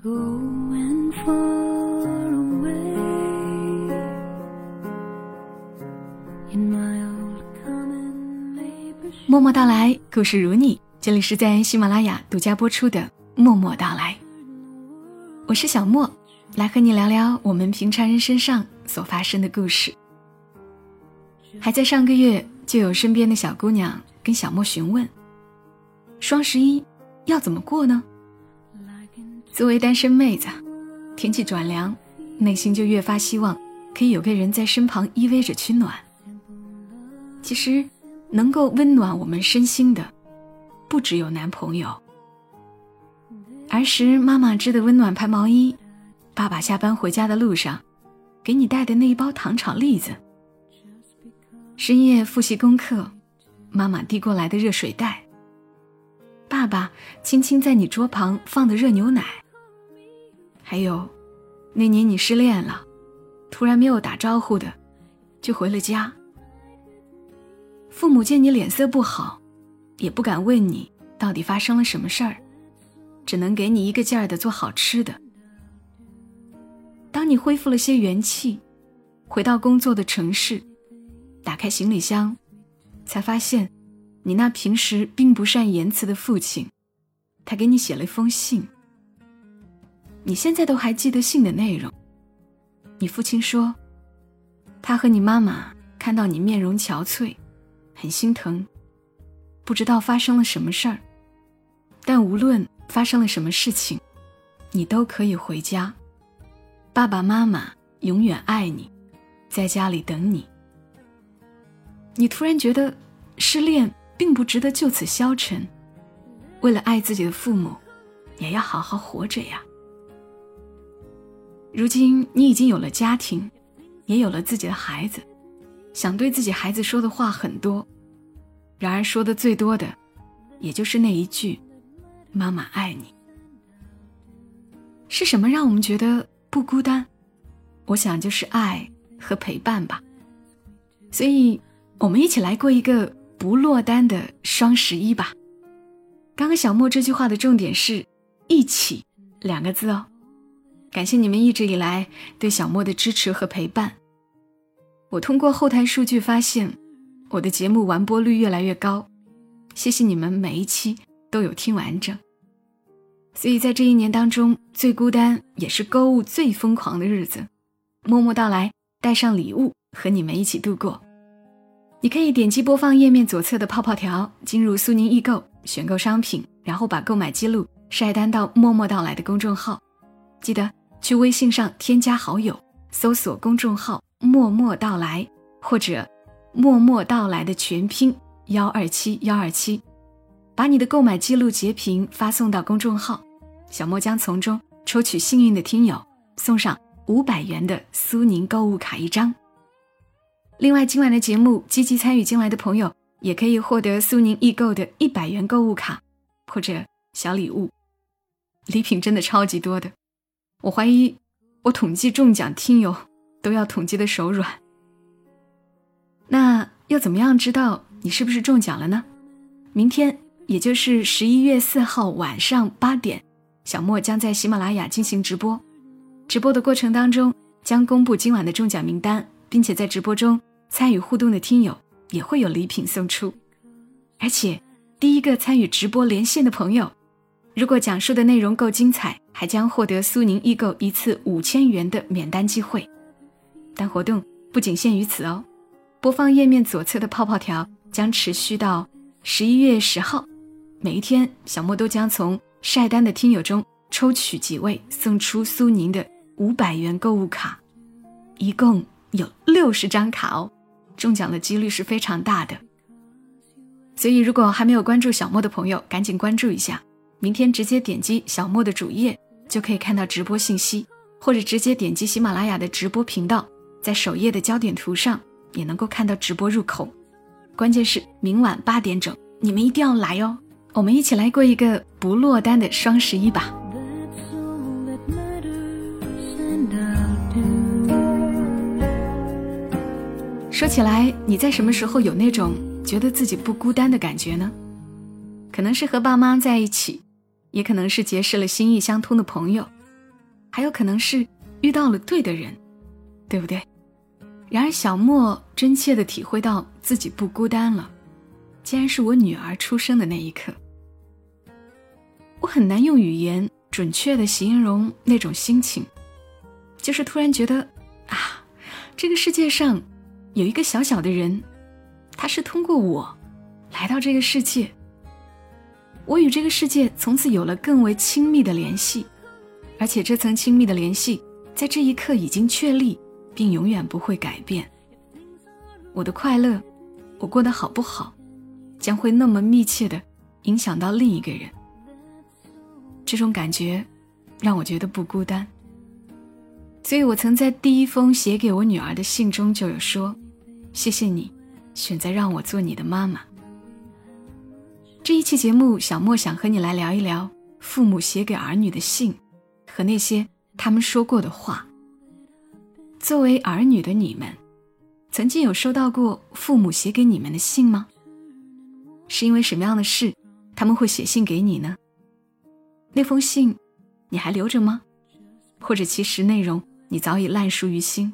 默默到来，故事如你。这里是在喜马拉雅独家播出的《默默到来》，我是小莫，来和你聊聊我们平常人身上所发生的故事。还在上个月，就有身边的小姑娘跟小莫询问：双十一要怎么过呢？作为单身妹子，天气转凉，内心就越发希望可以有个人在身旁依偎着取暖。其实，能够温暖我们身心的，不只有男朋友。儿时妈妈织的温暖排毛衣，爸爸下班回家的路上，给你带的那一包糖炒栗子。深夜复习功课，妈妈递过来的热水袋。爸爸轻轻在你桌旁放的热牛奶。还有，那年你失恋了，突然没有打招呼的，就回了家。父母见你脸色不好，也不敢问你到底发生了什么事儿，只能给你一个劲儿的做好吃的。当你恢复了些元气，回到工作的城市。打开行李箱，才发现，你那平时并不善言辞的父亲，他给你写了一封信。你现在都还记得信的内容。你父亲说，他和你妈妈看到你面容憔悴，很心疼，不知道发生了什么事儿。但无论发生了什么事情，你都可以回家，爸爸妈妈永远爱你，在家里等你。你突然觉得，失恋并不值得就此消沉。为了爱自己的父母，也要好好活着呀。如今你已经有了家庭，也有了自己的孩子，想对自己孩子说的话很多，然而说的最多的，也就是那一句：“妈妈爱你。”是什么让我们觉得不孤单？我想就是爱和陪伴吧。所以。我们一起来过一个不落单的双十一吧。刚刚小莫这句话的重点是“一起”两个字哦。感谢你们一直以来对小莫的支持和陪伴。我通过后台数据发现，我的节目完播率越来越高。谢谢你们每一期都有听完整。所以在这一年当中，最孤单也是购物最疯狂的日子，默默到来，带上礼物和你们一起度过。你可以点击播放页面左侧的泡泡条，进入苏宁易购，选购商品，然后把购买记录晒单到“默默到来”的公众号。记得去微信上添加好友，搜索公众号“默默到来”或者“默默到来”的全拼幺二七幺二七，把你的购买记录截屏发送到公众号，小莫将从中抽取幸运的听友，送上五百元的苏宁购物卡一张。另外，今晚的节目积极参与进来的朋友，也可以获得苏宁易购的一百元购物卡，或者小礼物，礼品真的超级多的。我怀疑，我统计中奖听友都要统计的手软。那要怎么样知道你是不是中奖了呢？明天，也就是十一月四号晚上八点，小莫将在喜马拉雅进行直播，直播的过程当中将公布今晚的中奖名单，并且在直播中。参与互动的听友也会有礼品送出，而且第一个参与直播连线的朋友，如果讲述的内容够精彩，还将获得苏宁易购一次五千元的免单机会。但活动不仅限于此哦，播放页面左侧的泡泡条将持续到十一月十号，每一天小莫都将从晒单的听友中抽取几位送出苏宁的五百元购物卡，一共有六十张卡哦。中奖的几率是非常大的，所以如果还没有关注小莫的朋友，赶紧关注一下。明天直接点击小莫的主页就可以看到直播信息，或者直接点击喜马拉雅的直播频道，在首页的焦点图上也能够看到直播入口。关键是明晚八点整，你们一定要来哦！我们一起来过一个不落单的双十一吧。说起来，你在什么时候有那种觉得自己不孤单的感觉呢？可能是和爸妈在一起，也可能是结识了心意相通的朋友，还有可能是遇到了对的人，对不对？然而小莫真切地体会到自己不孤单了，竟然是我女儿出生的那一刻。我很难用语言准确地形容那种心情，就是突然觉得啊，这个世界上有一个小小的人，他是通过我来到这个世界。我与这个世界从此有了更为亲密的联系，而且这层亲密的联系在这一刻已经确立，并永远不会改变。我的快乐，我过得好不好，将会那么密切的影响到另一个人。这种感觉让我觉得不孤单，所以我曾在第一封写给我女儿的信中就有说：“谢谢你，选择让我做你的妈妈。”这一期节目，小莫想和你来聊一聊父母写给儿女的信，和那些他们说过的话。作为儿女的你们，曾经有收到过父母写给你们的信吗？是因为什么样的事，他们会写信给你呢？那封信，你还留着吗？或者其实内容你早已烂熟于心？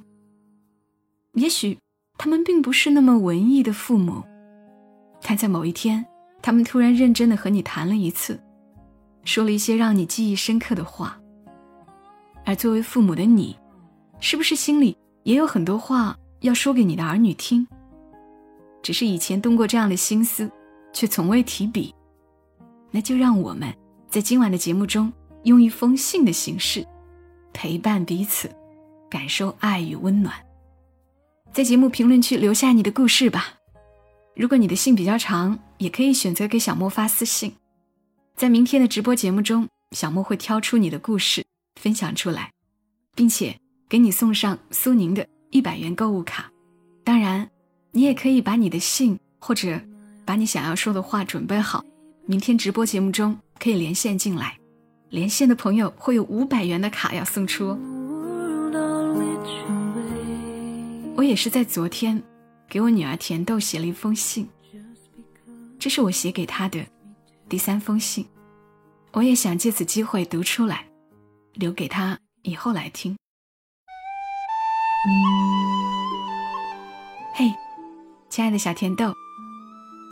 也许他们并不是那么文艺的父母，但在某一天。他们突然认真的和你谈了一次，说了一些让你记忆深刻的话。而作为父母的你，是不是心里也有很多话要说给你的儿女听？只是以前动过这样的心思，却从未提笔。那就让我们在今晚的节目中，用一封信的形式，陪伴彼此，感受爱与温暖。在节目评论区留下你的故事吧。如果你的信比较长，也可以选择给小莫发私信，在明天的直播节目中，小莫会挑出你的故事分享出来，并且给你送上苏宁的一百元购物卡。当然，你也可以把你的信或者把你想要说的话准备好，明天直播节目中可以连线进来，连线的朋友会有五百元的卡要送出。我也是在昨天。给我女儿甜豆写了一封信，这是我写给他的第三封信，我也想借此机会读出来，留给他以后来听。嘿，亲爱的小甜豆，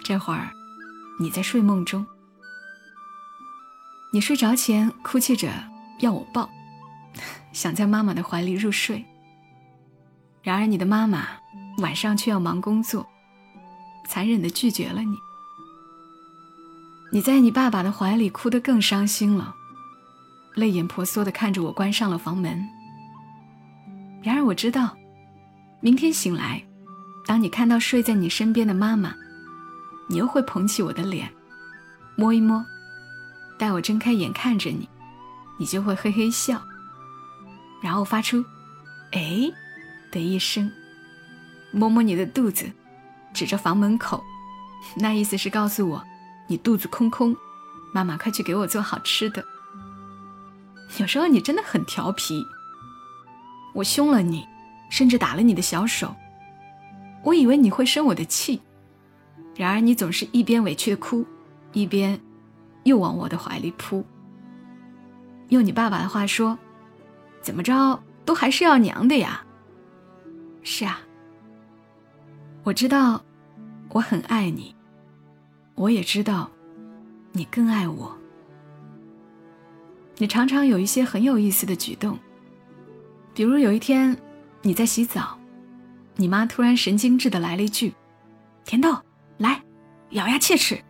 这会儿你在睡梦中，你睡着前哭泣着要我抱，想在妈妈的怀里入睡，然而你的妈妈。晚上却要忙工作，残忍的拒绝了你。你在你爸爸的怀里哭得更伤心了，泪眼婆娑的看着我关上了房门。然而我知道，明天醒来，当你看到睡在你身边的妈妈，你又会捧起我的脸，摸一摸，待我睁开眼看着你，你就会嘿嘿笑，然后发出“哎”的一声。摸摸你的肚子，指着房门口，那意思是告诉我，你肚子空空，妈妈快去给我做好吃的。有时候你真的很调皮，我凶了你，甚至打了你的小手，我以为你会生我的气，然而你总是一边委屈的哭，一边又往我的怀里扑。用你爸爸的话说，怎么着都还是要娘的呀。是啊。我知道，我很爱你。我也知道，你更爱我。你常常有一些很有意思的举动，比如有一天你在洗澡，你妈突然神经质的来了一句：“甜豆，来，咬牙切齿。”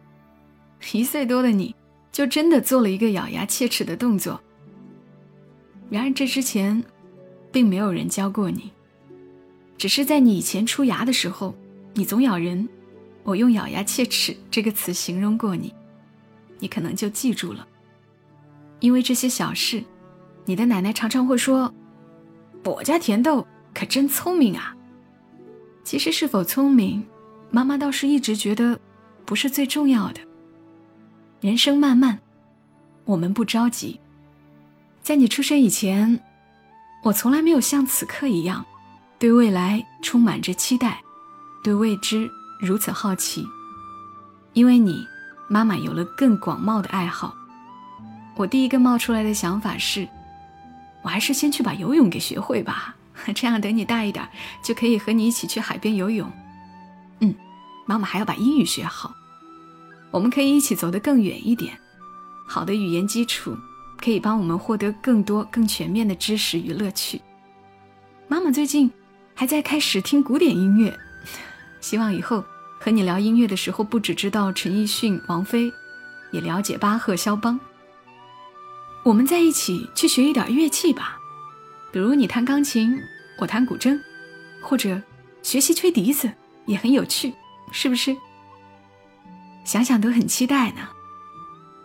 一岁多的你就真的做了一个咬牙切齿的动作。然而这之前，并没有人教过你，只是在你以前出牙的时候。你总咬人，我用“咬牙切齿”这个词形容过你，你可能就记住了。因为这些小事，你的奶奶常常会说：“我家甜豆可真聪明啊。”其实是否聪明，妈妈倒是一直觉得不是最重要的。人生漫漫，我们不着急。在你出生以前，我从来没有像此刻一样，对未来充满着期待。对未知如此好奇，因为你，妈妈有了更广袤的爱好。我第一个冒出来的想法是，我还是先去把游泳给学会吧，这样等你大一点，就可以和你一起去海边游泳。嗯，妈妈还要把英语学好，我们可以一起走得更远一点。好的语言基础可以帮我们获得更多、更全面的知识与乐趣。妈妈最近还在开始听古典音乐，希望以后和你聊音乐的时候，不只知道陈奕迅、王菲，也了解巴赫、肖邦。我们在一起去学一点乐器吧，比如你弹钢琴，我弹古筝，或者学习吹笛子也很有趣，是不是？想想都很期待呢。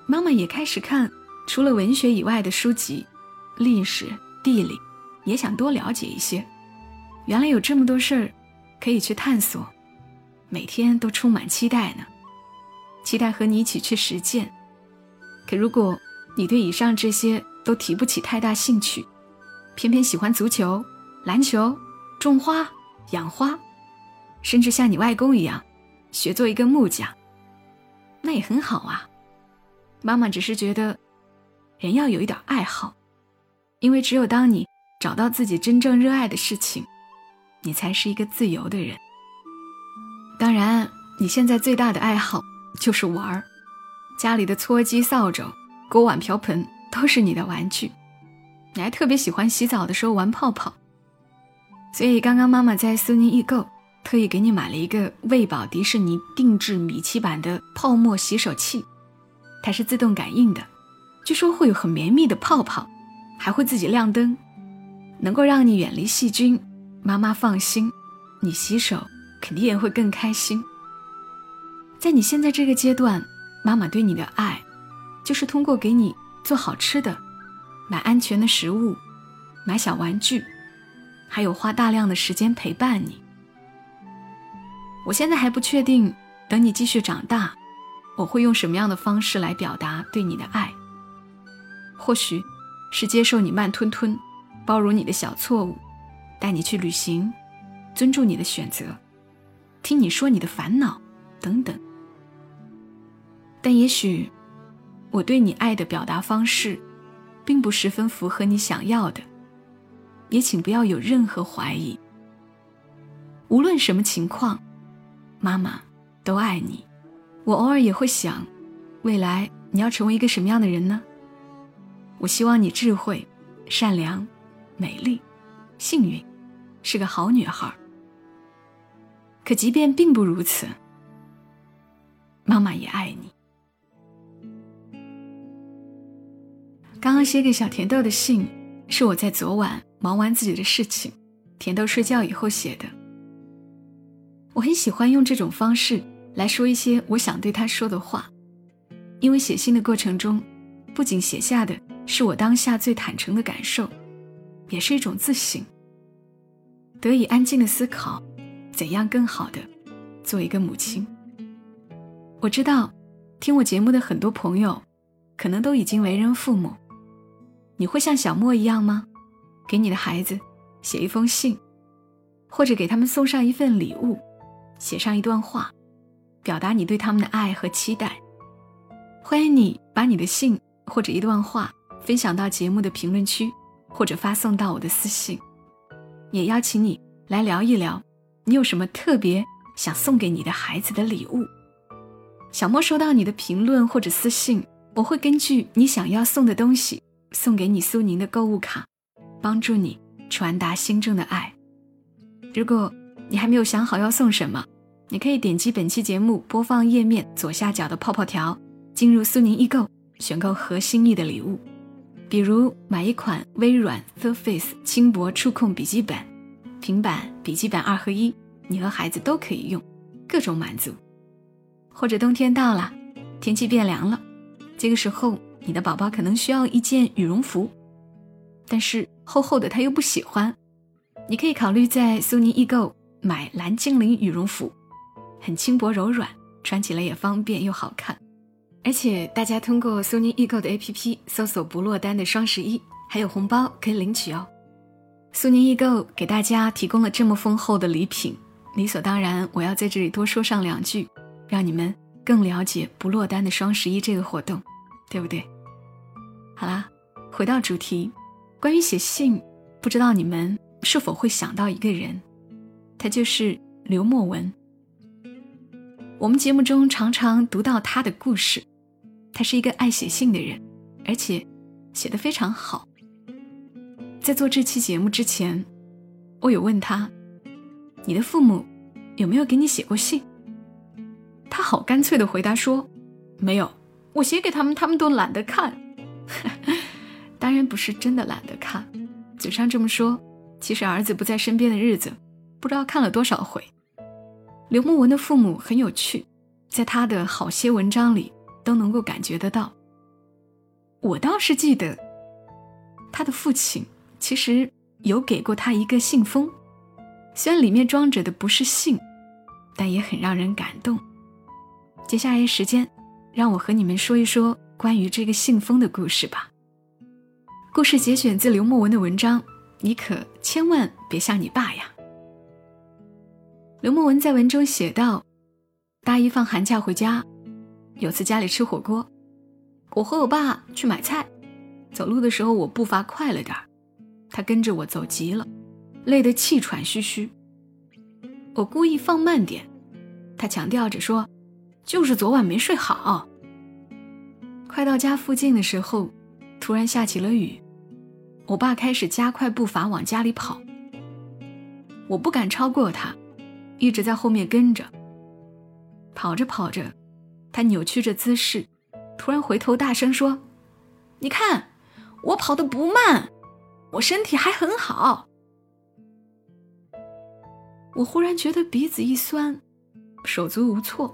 妈妈也开始看除了文学以外的书籍，历史、地理，也想多了解一些。原来有这么多事儿可以去探索，每天都充满期待呢，期待和你一起去实践。可如果……你对以上这些都提不起太大兴趣，偏偏喜欢足球、篮球、种花、养花，甚至像你外公一样，学做一个木匠，那也很好啊。妈妈只是觉得，人要有一点爱好，因为只有当你找到自己真正热爱的事情，你才是一个自由的人。当然，你现在最大的爱好就是玩儿，家里的搓机、扫帚。锅碗瓢盆都是你的玩具，你还特别喜欢洗澡的时候玩泡泡，所以刚刚妈妈在苏宁易购特意给你买了一个喂宝迪士尼定制米奇版的泡沫洗手器，它是自动感应的，据说会有很绵密的泡泡，还会自己亮灯，能够让你远离细菌。妈妈放心，你洗手肯定也会更开心。在你现在这个阶段，妈妈对你的爱。就是通过给你做好吃的，买安全的食物，买小玩具，还有花大量的时间陪伴你。我现在还不确定，等你继续长大，我会用什么样的方式来表达对你的爱。或许是接受你慢吞吞，包容你的小错误，带你去旅行，尊重你的选择，听你说你的烦恼，等等。但也许。我对你爱的表达方式，并不十分符合你想要的，也请不要有任何怀疑。无论什么情况，妈妈都爱你。我偶尔也会想，未来你要成为一个什么样的人呢？我希望你智慧、善良、美丽、幸运，是个好女孩。可即便并不如此，妈妈也爱你。刚刚写给小甜豆的信，是我在昨晚忙完自己的事情，甜豆睡觉以后写的。我很喜欢用这种方式来说一些我想对他说的话，因为写信的过程中，不仅写下的是我当下最坦诚的感受，也是一种自省，得以安静的思考，怎样更好的做一个母亲。我知道，听我节目的很多朋友，可能都已经为人父母。你会像小莫一样吗？给你的孩子写一封信，或者给他们送上一份礼物，写上一段话，表达你对他们的爱和期待。欢迎你把你的信或者一段话分享到节目的评论区，或者发送到我的私信。也邀请你来聊一聊，你有什么特别想送给你的孩子的礼物？小莫收到你的评论或者私信，我会根据你想要送的东西。送给你苏宁的购物卡，帮助你传达心中的爱。如果你还没有想好要送什么，你可以点击本期节目播放页面左下角的泡泡条，进入苏宁易购，选购合心意的礼物。比如买一款微软 Surface 轻薄触控笔记本、平板、笔记本二合一，你和孩子都可以用，各种满足。或者冬天到了，天气变凉了，这个时候。你的宝宝可能需要一件羽绒服，但是厚厚的他又不喜欢。你可以考虑在苏宁易购买蓝精灵羽绒服，很轻薄柔软，穿起来也方便又好看。而且大家通过苏宁易购的 APP 搜索“不落单”的双十一，还有红包可以领取哦。苏宁易购给大家提供了这么丰厚的礼品，理所当然我要在这里多说上两句，让你们更了解不落单的双十一这个活动，对不对？好啦，回到主题，关。于写信，不知道你们是否会想到一个人，他就是刘墨文。我们节目中常常读到他的故事，他是一个爱写信的人，而且写得非常好。在做这期节目之前，我有问他：“你的父母有没有给你写过信？”他好干脆的回答说：“没有，我写给他们，他们都懒得看。”当然不是真的懒得看，嘴上这么说，其实儿子不在身边的日子，不知道看了多少回。刘牧文的父母很有趣，在他的好些文章里都能够感觉得到。我倒是记得，他的父亲其实有给过他一个信封，虽然里面装着的不是信，但也很让人感动。接下来时间，让我和你们说一说关于这个信封的故事吧。故事节选自刘墨文的文章，你可千万别像你爸呀。刘墨文在文中写道：“大一放寒假回家，有次家里吃火锅，我和我爸去买菜，走路的时候我步伐快了点儿，他跟着我走急了，累得气喘吁吁。我故意放慢点，他强调着说：‘就是昨晚没睡好。’快到家附近的时候，突然下起了雨，我爸开始加快步伐往家里跑，我不敢超过他。”一直在后面跟着，跑着跑着，他扭曲着姿势，突然回头大声说：“你看，我跑得不慢，我身体还很好。”我忽然觉得鼻子一酸，手足无措。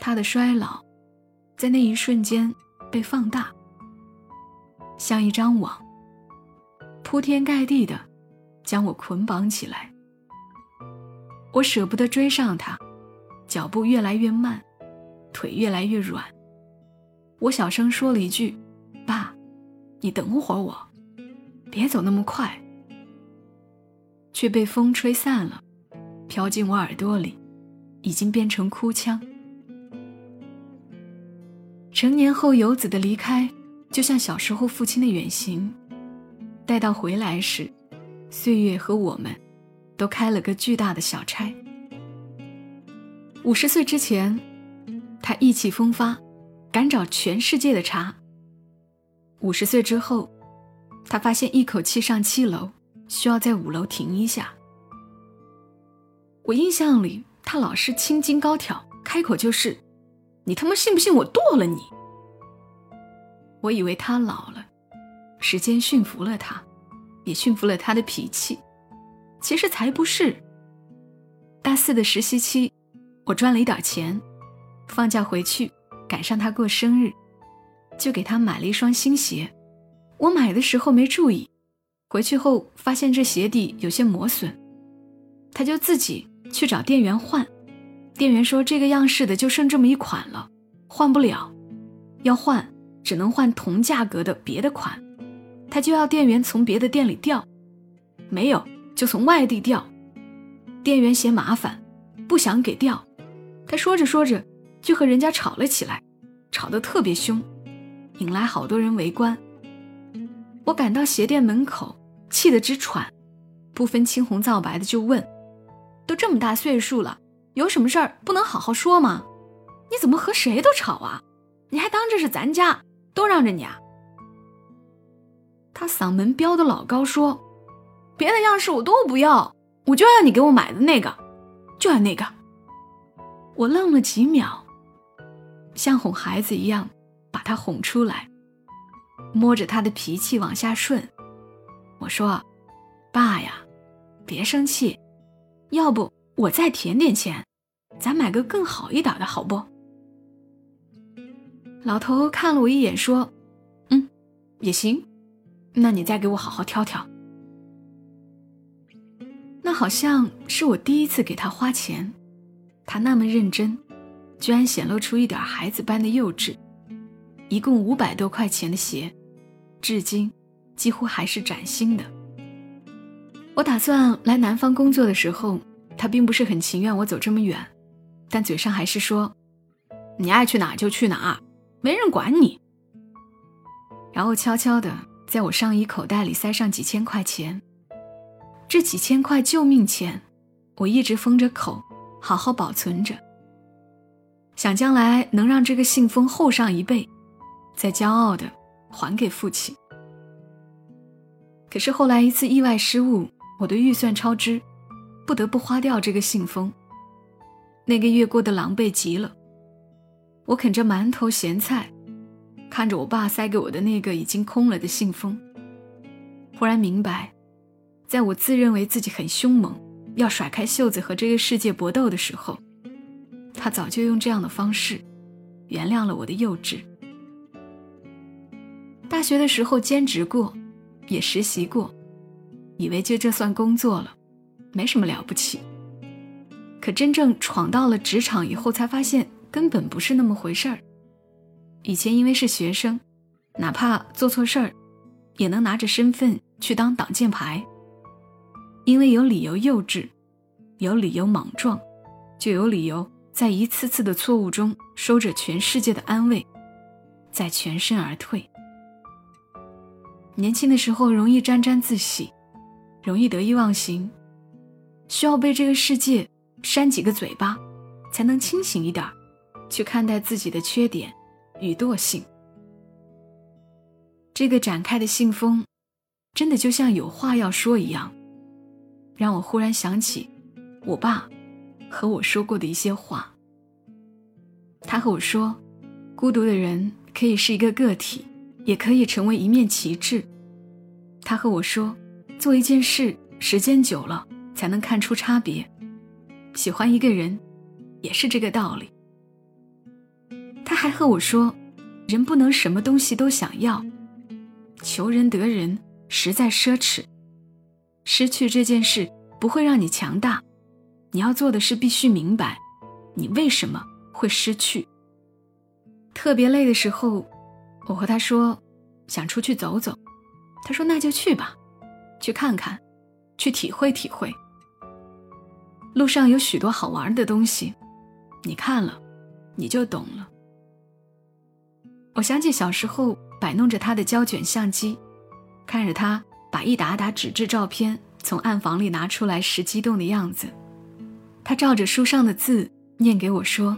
他的衰老，在那一瞬间被放大，像一张网，铺天盖地的将我捆绑起来。我舍不得追上他，脚步越来越慢，腿越来越软。我小声说了一句：“爸，你等会儿我，别走那么快。”却被风吹散了，飘进我耳朵里，已经变成哭腔。成年后游子的离开，就像小时候父亲的远行，待到回来时，岁月和我们。都开了个巨大的小差。五十岁之前，他意气风发，敢找全世界的茬。五十岁之后，他发现一口气上七楼需要在五楼停一下。我印象里，他老是青筋高挑，开口就是：“你他妈信不信我剁了你？”我以为他老了，时间驯服了他，也驯服了他的脾气。其实才不是。大四的实习期，我赚了一点钱，放假回去赶上他过生日，就给他买了一双新鞋。我买的时候没注意，回去后发现这鞋底有些磨损，他就自己去找店员换。店员说这个样式的就剩这么一款了，换不了，要换只能换同价格的别的款，他就要店员从别的店里调，没有。就从外地调，店员嫌麻烦，不想给调。他说着说着，就和人家吵了起来，吵得特别凶，引来好多人围观。我赶到鞋店门口，气得直喘，不分青红皂白的就问：“都这么大岁数了，有什么事儿不能好好说吗？你怎么和谁都吵啊？你还当这是咱家，都让着你啊？”他嗓门飙得老高，说。别的样式我都不要，我就要你给我买的那个，就要那个。我愣了几秒，像哄孩子一样把他哄出来，摸着他的脾气往下顺。我说：“爸呀，别生气，要不我再添点钱，咱买个更好一点的好不？”老头看了我一眼，说：“嗯，也行，那你再给我好好挑挑。”那好像是我第一次给他花钱，他那么认真，居然显露出一点孩子般的幼稚。一共五百多块钱的鞋，至今几乎还是崭新的。我打算来南方工作的时候，他并不是很情愿我走这么远，但嘴上还是说：“你爱去哪就去哪，没人管你。”然后悄悄的在我上衣口袋里塞上几千块钱。这几千块救命钱，我一直封着口，好好保存着，想将来能让这个信封厚上一倍，再骄傲的还给父亲。可是后来一次意外失误，我的预算超支，不得不花掉这个信封。那个月过得狼狈极了。我啃着馒头咸菜，看着我爸塞给我的那个已经空了的信封，忽然明白，在我自认为自己很凶猛，要甩开袖子和这个世界搏斗的时候，他早就用这样的方式原谅了我的幼稚。大学的时候兼职过，也实习过，以为就这算工作了，没什么了不起。可真正闯到了职场以后，才发现。根本不是那么回事儿。以前因为是学生，哪怕做错事儿，也能拿着身份去当挡箭牌。因为有理由幼稚，有理由莽撞，就有理由在一次次的错误中收着全世界的安慰，再全身而退。年轻的时候容易沾沾自喜，容易得意忘形，需要被这个世界扇几个嘴巴，才能清醒一点。去看待自己的缺点与惰性。这个展开的信封，真的就像有话要说一样，让我忽然想起我爸和我说过的一些话。他和我说，孤独的人可以是一个个体，也可以成为一面旗帜。他和我说，做一件事时间久了才能看出差别。喜欢一个人，也是这个道理。他还和我说：“人不能什么东西都想要，求人得人实在奢侈。失去这件事不会让你强大，你要做的是必须明白，你为什么会失去。特别累的时候，我和他说想出去走走，他说那就去吧，去看看，去体会体会。路上有许多好玩的东西，你看了，你就懂了。”我想起小时候摆弄着他的胶卷相机，看着他把一沓沓纸质照片从暗房里拿出来时激动的样子。他照着书上的字念给我说：“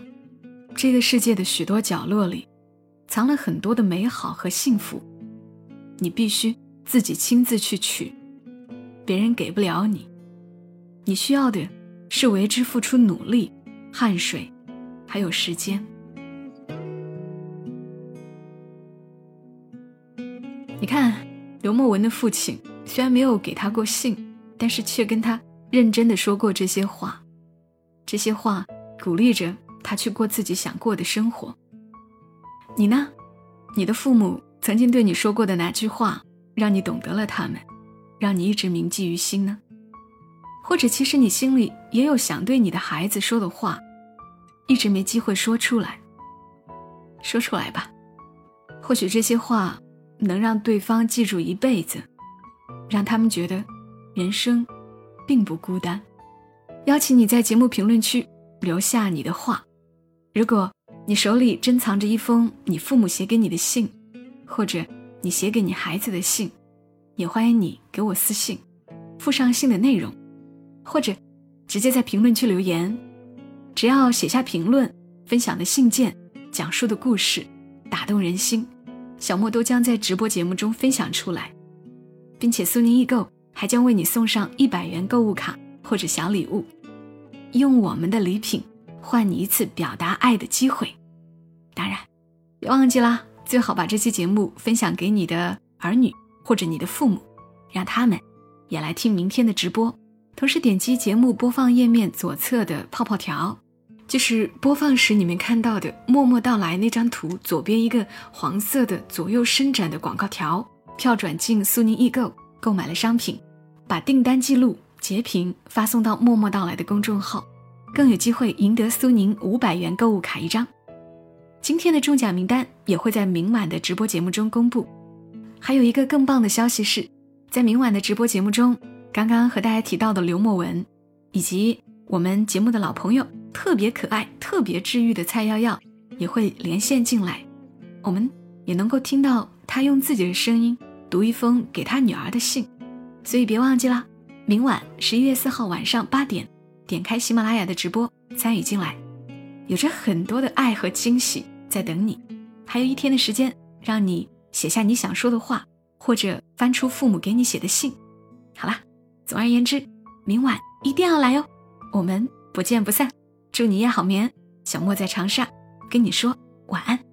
这个世界的许多角落里，藏了很多的美好和幸福，你必须自己亲自去取，别人给不了你。你需要的是为之付出努力、汗水，还有时间。”你看，刘墨文的父亲虽然没有给他过信，但是却跟他认真的说过这些话。这些话鼓励着他去过自己想过的生活。你呢？你的父母曾经对你说过的哪句话，让你懂得了他们，让你一直铭记于心呢？或者，其实你心里也有想对你的孩子说的话，一直没机会说出来。说出来吧，或许这些话。能让对方记住一辈子，让他们觉得人生并不孤单。邀请你在节目评论区留下你的话。如果你手里珍藏着一封你父母写给你的信，或者你写给你孩子的信，也欢迎你给我私信，附上信的内容，或者直接在评论区留言。只要写下评论，分享的信件，讲述的故事，打动人心。小莫都将在直播节目中分享出来，并且苏宁易购还将为你送上一百元购物卡或者小礼物，用我们的礼品换你一次表达爱的机会。当然，别忘记啦，最好把这期节目分享给你的儿女或者你的父母，让他们也来听明天的直播。同时点击节目播放页面左侧的泡泡条。就是播放时你们看到的“默默到来”那张图左边一个黄色的左右伸展的广告条，跳转进苏宁易购购买了商品，把订单记录截屏发送到“默默到来”的公众号，更有机会赢得苏宁五百元购物卡一张。今天的中奖名单也会在明晚的直播节目中公布。还有一个更棒的消息是，在明晚的直播节目中，刚刚和大家提到的刘墨文，以及我们节目的老朋友。特别可爱、特别治愈的蔡耀耀也会连线进来，我们也能够听到他用自己的声音读一封给他女儿的信，所以别忘记了，明晚十一月四号晚上八点，点开喜马拉雅的直播参与进来，有着很多的爱和惊喜在等你。还有一天的时间，让你写下你想说的话，或者翻出父母给你写的信。好啦，总而言之，明晚一定要来哦，我们不见不散。祝你夜好眠，小莫在长沙跟你说晚安。